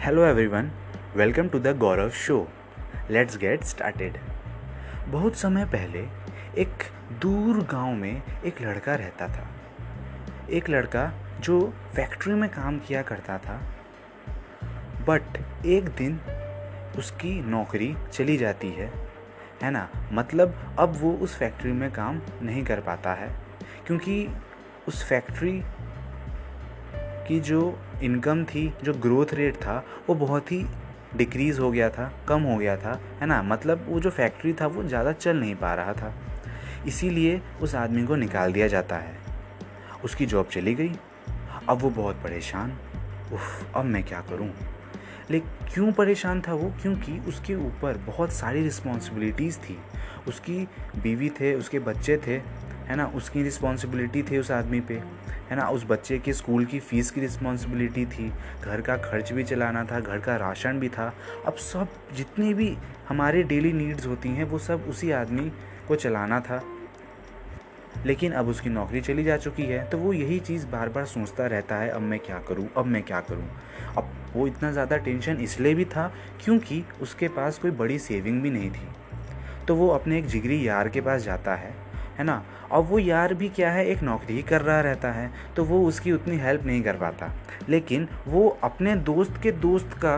Hello everyone welcome to the Gaurav show let's get started बहुत समय पहले एक दूर गाँव में एक लड़का रहता था। एक लड़का जो फैक्ट्री में काम किया करता था। बट एक दिन उसकी नौकरी चली जाती है। है ना? मतलब अब वो उस फैक्ट्री में काम नहीं कर पाता है। क्योंकि उस फैक्ट्री की जो इनकम थी, जो ग्रोथ रेट था, वो बहुत ही डिक्रीज़ हो गया था, कम हो गया था, है ना? मतलब वो जो फैक्ट्री था, वो ज़्यादा चल नहीं पा रहा था। इसीलिए उस आदमी को निकाल दिया जाता है। उसकी जॉब चली गई। अब वो बहुत परेशान। उफ, अब मैं क्या करूँ? लेकिन क्यों परेशान था वो? क्योंकि उसके ऊपर बहुत सारी रिस्पॉन्सिबिलिटीज़ थी। उसकी बीवी थे, उसके बच्चे थे है ना, उसकी रिस्पॉन्सिबिलिटी थी उस आदमी पे। है ना, उस बच्चे के स्कूल की फ़ीस की रिस्पॉन्सिबिलिटी थी। घर का खर्च भी चलाना था, घर का राशन भी था। अब सब जितनी भी हमारे डेली नीड्स होती हैं, वो सब उसी आदमी को चलाना था। लेकिन अब उसकी नौकरी चली जा चुकी है तो वो यही चीज़ बार बार सोचता रहता है, अब मैं क्या करूँ, अब मैं क्या करूँ? अब वो इतना ज़्यादा टेंशन इसलिए भी था क्योंकि उसके पास कोई बड़ी सेविंग भी नहीं थी। तो वो अपने एक जिगरी यार के पास जाता है। है ना? अब वो यार भी क्या है, एक नौकरी ही कर रहा रहता है तो वो उसकी उतनी हेल्प नहीं कर पाता। लेकिन वो अपने दोस्त के दोस्त का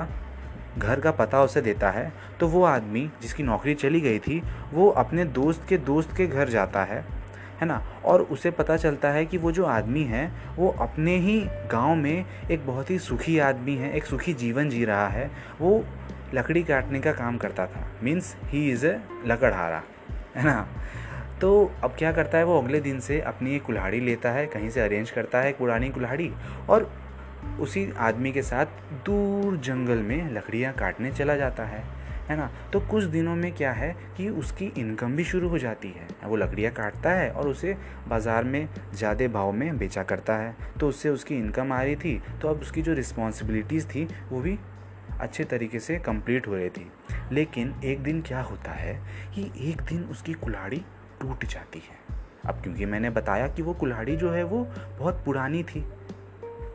घर का पता उसे देता है तो वो आदमी जिसकी नौकरी चली गई थी, वो अपने दोस्त के दोस्त के घर जाता है है ना? और उसे पता चलता है कि वो जो आदमी है, वो अपने ही गाँव में एक बहुत ही सुखी आदमी है, एक सुखी जीवन जी रहा है। वो लकड़ी काटने का काम करता था। मीन्स ही इज़ ए लकड़हारा, है ना? तो अब क्या करता है वो अगले दिन से अपनी एक कुल्हाड़ी लेता है, कहीं से अरेंज करता है पुरानी कुल्हाड़ी और उसी आदमी के साथ दूर जंगल में लकड़ियाँ काटने चला जाता है है ना? तो कुछ दिनों में क्या है कि उसकी इनकम भी शुरू हो जाती है। वो लकड़ियाँ काटता है और उसे बाज़ार में ज़्यादा भाव में बेचा करता है। तो उससे उसकी इनकम आ रही थी तो अब उसकी जो रिस्पॉन्सिबिलिटीज़ थी, वो भी अच्छे तरीके से कंप्लीट हो रही थी। लेकिन एक दिन क्या होता है कि एक दिन उसकी कुल्हाड़ी टूट जाती है। अब क्योंकि मैंने बताया कि वो कुल्हाड़ी जो है, वो बहुत पुरानी थी।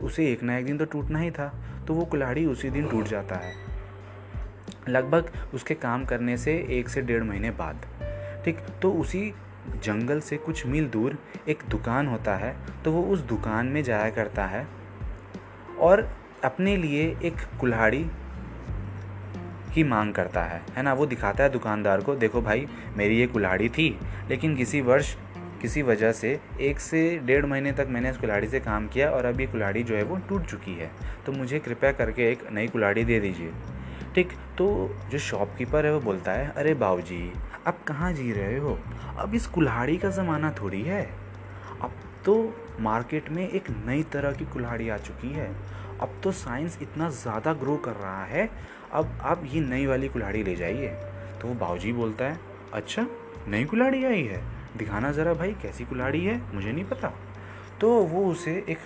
उसे एक ना एक दिन तो टूटना ही था तो वो कुल्हाड़ी उसी दिन टूट जाता है। लगभग उसके काम करने से एक से डेढ़ महीने बाद। ठीक तो उसी जंगल से कुछ मील दूर एक दुकान होता है तो वो उस दुकान में जाया करता है और अपने लिए एक कुल्हाड़ी की मांग करता है। है ना? वो दिखाता है दुकानदार को, देखो भाई, मेरी ये कुल्हाड़ी थी, लेकिन किसी वर्ष, किसी वजह से एक से डेढ़ महीने तक मैंने इस कुल्हाड़ी से काम किया और अब ये कुल्हाड़ी जो है वो टूट चुकी है। तो मुझे कृपया करके एक नई कुल्हाड़ी दे दीजिए। ठीक तो जो शॉपकीपर है वो बोलता है, अरे बाबू जी आप कहाँ जी रहे हो? अब इस कुल्हाड़ी का ज़माना थोड़ी है। अब तो मार्केट में एक नई तरह की कुल्हाड़ी आ चुकी है। अब तो साइंस इतना ज़्यादा ग्रो कर रहा है अब आप ये नई वाली कुल्हाड़ी ले जाइए। तो वो बाऊजी बोलता है अच्छा नई कुल्हाड़ी आई है। दिखाना ज़रा भाई, कैसी कुल्हाड़ी है? मुझे नहीं पता। तो वो उसे एक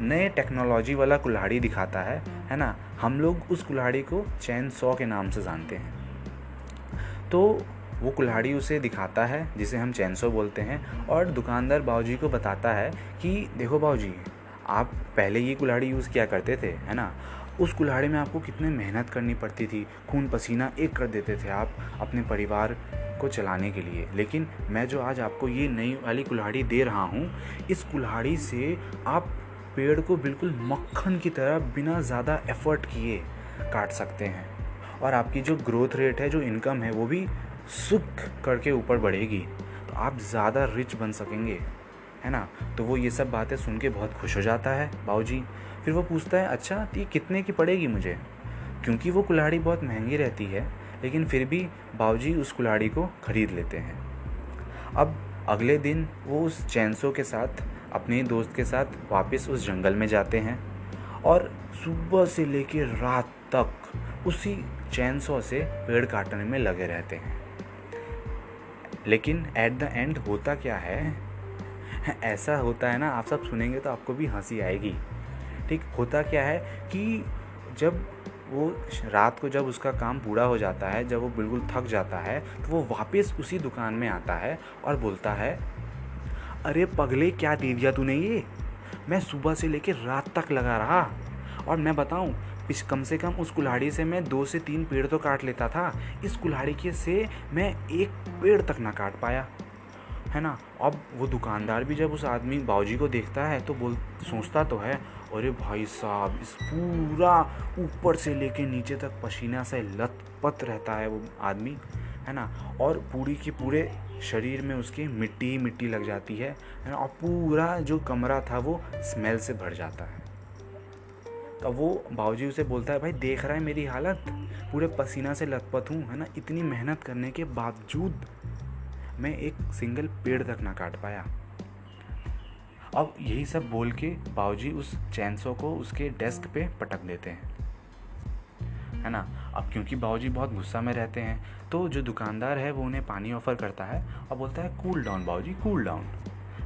नए टेक्नोलॉजी वाला कुल्हाड़ी दिखाता है है ना? हम लोग उस कुल्हाड़ी को चैन सौ के नाम से जानते हैं। तो वो कुल्हाड़ी उसे दिखाता है, जिसे हम चैन सौ बोलते हैं, और दुकानदार बाऊजी को बताता है कि, देखो बाऊजी, आप पहले ये कुल्हाड़ी यूज़ किया करते थे, है ना? उस कुल्हाड़ी में आपको कितने मेहनत करनी पड़ती थी, खून पसीना एक कर देते थे आप अपने परिवार को चलाने के लिए। लेकिन मैं जो आज आपको ये नई वाली कुल्हाड़ी दे रहा हूँ, इस कुल्हाड़ी से आप पेड़ को बिल्कुल मक्खन की तरह बिना ज़्यादा एफर्ट किए काट सकते हैं। और आपकी जो ग्रोथ रेट है, जो इनकम है, वो भी सुख करके ऊपर बढ़ेगी। तो आप ज़्यादा रिच बन सकेंगे। है ना? तो वो ये सब बातें सुन के बहुत खुश हो जाता है बाबू जी फिर वो पूछता है अच्छा तो ये कितने की पड़ेगी मुझे? क्योंकि वो कुल्हाड़ी बहुत महँगी रहती है, लेकिन फिर भी बाबूजी उस कुल्हाड़ी को ख़रीद लेते हैं। अब अगले दिन वो उस चैनसो के साथ, अपने दोस्त के साथ वापस उस जंगल में जाते हैं और सुबह से लेकर रात तक उसी चैनसो से पेड़ काटने में लगे रहते हैं। लेकिन एट द एंड होता क्या है? ऐसा होता है ना, आप सब सुनेंगे तो आपको भी हँसी आएगी। ठीक, होता क्या है कि जब वो रात को जब उसका काम पूरा हो जाता है, जब वो बिल्कुल थक जाता है तो वो वापस उसी दुकान में आता है और बोलता है, अरे पगले, क्या दे दिया तूने ये? मैं सुबह से लेकर रात तक लगा रहा। और मैं बताऊँ कम से कम उस कुल्हाड़ी से मैं दो से तीन पेड़ तो काट लेता था। इस कुल्हाड़ी के से मैं एक पेड़ तक ना काट पाया। है ना? अब वो दुकानदार भी जब उस आदमी बाबूजी को देखता है तो बोल, सोचता तो है, अरे भाई साहब, इस पूरा ऊपर से लेके नीचे तक पसीना से लथपथ रहता है वो आदमी, है ना? और पूरी के पूरे शरीर में उसकी मिट्टी ही मिट्टी लग जाती है है ना? और पूरा जो कमरा था वो स्मेल से भर जाता है। तो वो बाबूजी उसे बोलता है, भाई, देख रहा है मेरी हालत? पूरे पसीना से लथपथ हूँ, है ना? इतनी मेहनत करने के बावजूद मैं एक सिंगल पेड़ तक ना काट पाया। अब यही सब बोल के बाबूजी उस चैनसो को उसके डेस्क पे पटक देते हैं। है ना? अब क्योंकि बाबूजी बहुत गुस्सा में रहते हैं तो जो दुकानदार है वो उन्हें पानी ऑफ़र करता है, और बोलता है, कूल डाउन बाबूजी कूल डाउन।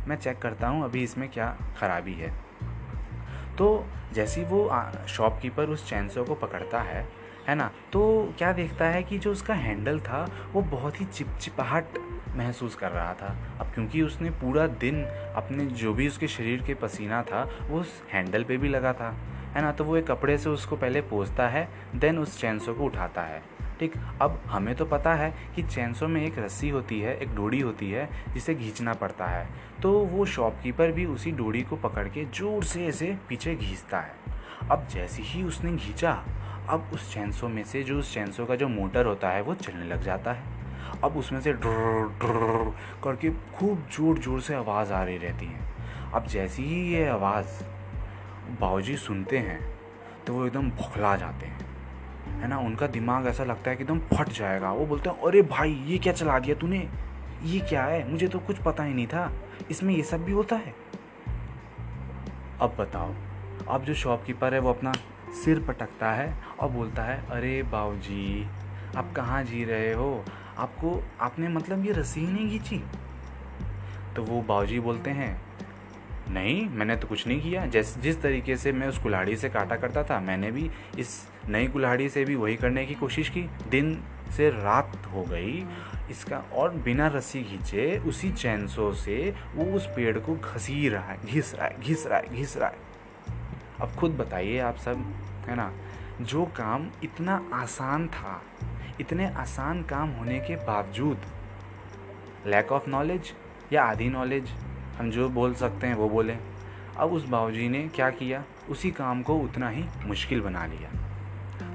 मैं चेक करता हूँ, अभी इसमें क्या ख़राबी है। तो जैसे वो शॉपकीपर उस चैनसो को पकड़ता है है ना? तो क्या देखता है कि जो उसका हैंडल था, वो बहुत ही चिपचिपाहट महसूस कर रहा था। अब क्योंकि उसने पूरा दिन अपने जो भी उसके शरीर के पसीना था, वो उस हैंडल पे भी लगा था। है ना? तो वो एक कपड़े से उसको पहले पोसता है, देन उस चैनसो को उठाता है। ठीक? अब हमें तो पता है कि चैनसो में एक रस्सी होती है, एक डोरी होती है, जिसे खींचना पड़ता है। तो वो शॉपकीपर भी उसी डोरी को पकड़ के ज़ोर से ऐसे पीछे घींचता है। अब जैसे ही उसने खींचा अब उस चैनसो में से जो उस चैनसो का जो मोटर होता है, वो चलने लग जाता है। अब उसमें से ड्र करके खूब ज़ोर ज़ोर से आवाज़ आ रही रहती है। अब जैसी ही ये आवाज़ बाबूजी सुनते हैं तो वो एकदम भुखला जाते हैं। है ना? उनका दिमाग ऐसा लगता है कि एकदम फट जाएगा। वो बोलते हैं, अरे भाई, ये क्या चला दिया तूने? ये क्या है? मुझे तो कुछ पता ही नहीं था। इसमें ये सब भी होता है? अब बताओ, अब जो शॉपकीपर है वो अपना सिर पटकता है और बोलता है, अरे बाबूजी आप कहाँ जी रहे हो? आपको, आपने मतलब ये रस्सी ही नहीं खींची? तो वो बाबूजी बोलते हैं, नहीं, मैंने तो कुछ नहीं किया। जैस, जिस तरीके से मैं उस कुल्हाड़ी से काटा करता था, मैंने भी इस नई कुल्हाड़ी से भी वही करने की कोशिश की। दिन से रात हो गई, इसका और बिना रस्सी खींचे, उसी चैनसो से वो उस पेड़ को घसी रहा है, घिस रहा है, घिस रहा है, घिस रहा है। अब खुद बताइए आप सब, है ना? जो काम इतना आसान था इतने आसान काम होने के बावजूद लैक ऑफ़ नॉलेज या आधी नॉलेज हम जो बोल सकते हैं वो बोलें। अब उस बाबूजी ने क्या किया? उसी काम को उतना ही मुश्किल बना लिया।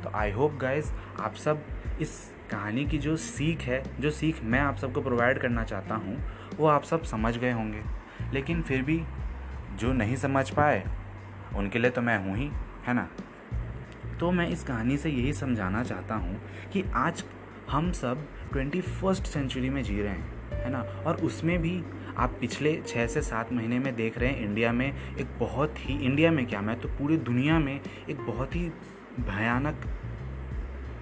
तो आई होप गाइज़ आप सब इस कहानी की जो सीख है, जो सीख मैं आप सबको प्रोवाइड करना चाहता हूँ, वो आप सब समझ गए होंगे। लेकिन फिर भी जो नहीं समझ पाए, उनके लिए तो मैं हूँ ही, है ना? तो मैं इस कहानी से यही समझाना चाहता हूँ कि आज हम सब ट्वेंटी फ़र्स्ट सेंचुरी में जी रहे हैं, है ना? और उसमें भी आप पिछले छः से सात महीने में देख रहे हैं, इंडिया में एक बहुत ही, इंडिया में क्या, मैं तो पूरी दुनिया में एक बहुत ही भयानक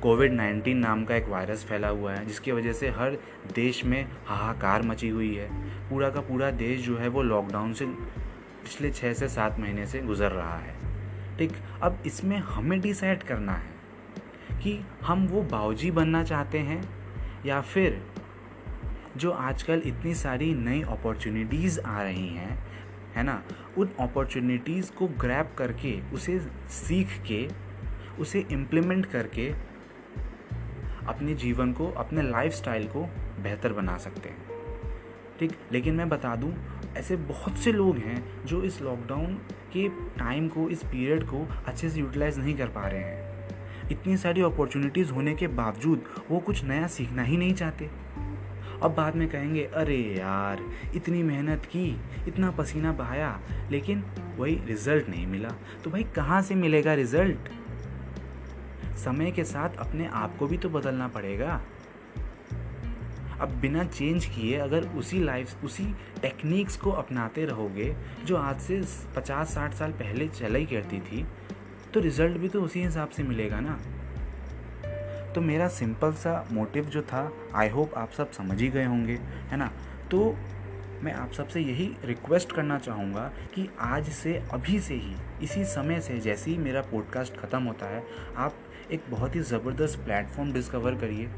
कोविड नाइन्टीन नाम का एक वायरस फैला हुआ है, जिसकी वजह से हर देश में हाहाकार मची हुई है। पूरा का पूरा देश जो है वो लॉकडाउन से पिछले छः से सात महीने से गुज़र रहा है। ठीक, अब इसमें हमें डिसाइड करना है कि हम वो बावजी बनना चाहते हैं या फिर जो आजकल इतनी सारी नई अपॉर्चुनिटीज़ आ रही हैं, है ना? उन अपॉर्चुनिटीज़ को ग्रैप करके, उसे सीख के, उसे इम्प्लीमेंट करके अपने जीवन को, अपने लाइफ को बेहतर बना सकते हैं। ठीक, लेकिन मैं बता दूँ, ऐसे बहुत से लोग हैं जो इस लॉकडाउन के टाइम को, इस पीरियड को अच्छे से यूटिलाइज़ नहीं कर पा रहे हैं। इतनी सारी अपॉर्चुनिटीज़ होने के बावजूद वो कुछ नया सीखना ही नहीं चाहते। अब बाद में कहेंगे, अरे यार, इतनी मेहनत की, इतना पसीना बहाया। लेकिन वही रिज़ल्ट नहीं मिला। तो भाई, कहाँ से मिलेगा रिज़ल्ट समय के साथ अपने आप को भी तो बदलना पड़ेगा। अब बिना चेंज किए अगर उसी लाइफ उसी टेक्निक्स को अपनाते रहोगे, जो आज से पचास, साठ साल पहले चला ही करती थी तो रिज़ल्ट भी तो उसी हिसाब से मिलेगा ना। तो मेरा सिंपल सा मोटिव जो था आई होप आप सब समझ ही गए होंगे, है ना? तो मैं आप सबसे यही रिक्वेस्ट करना चाहूँगा कि आज से, अभी से ही, इसी समय से जैसे ही मेरा पॉडकास्ट ख़त्म होता है, आप एक बहुत ही ज़बरदस्त प्लेटफॉर्म डिस्कवर करिए।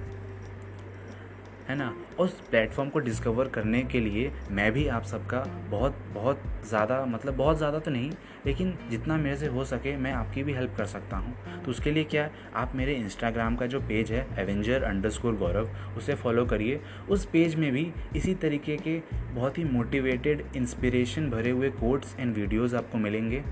है ना? उस प्लेटफॉर्म को डिस्कवर करने के लिए मैं भी आप सबका बहुत बहुत ज़्यादा मतलब बहुत ज़्यादा तो नहीं, लेकिन जितना मेरे से हो सके मैं आपकी भी हेल्प कर सकता हूँ। तो उसके लिए क्या आप मेरे इंस्टाग्राम का जो पेज है एवेंजर अंडर स्कोर गौरव उसे फॉलो करिए। उस पेज में भी इसी तरीके के बहुत ही मोटिवेटेड इंस्पिरेशन भरे हुए कोट्स एंड वीडियोज़ आपको मिलेंगे।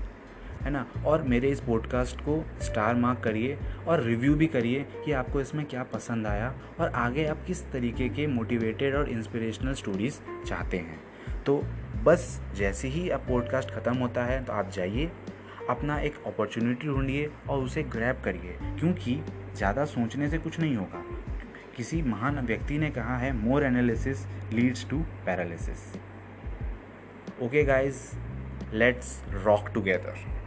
है ना? और मेरे इस पॉडकास्ट को स्टार मार्क करिए और रिव्यू भी करिए कि आपको इसमें क्या पसंद आया और आगे आप किस तरीके के मोटिवेटेड और इंस्पिरेशनल स्टोरीज़ चाहते हैं। तो बस जैसे ही अब पॉडकास्ट ख़त्म होता है तो आप जाइए, अपना एक अपॉर्चुनिटी ढूंढिए और उसे ग्रैब करिए, क्योंकि ज़्यादा सोचने से कुछ नहीं होगा। किसी महान व्यक्ति ने कहा है more analysis leads to paralysis okay guys let's rock together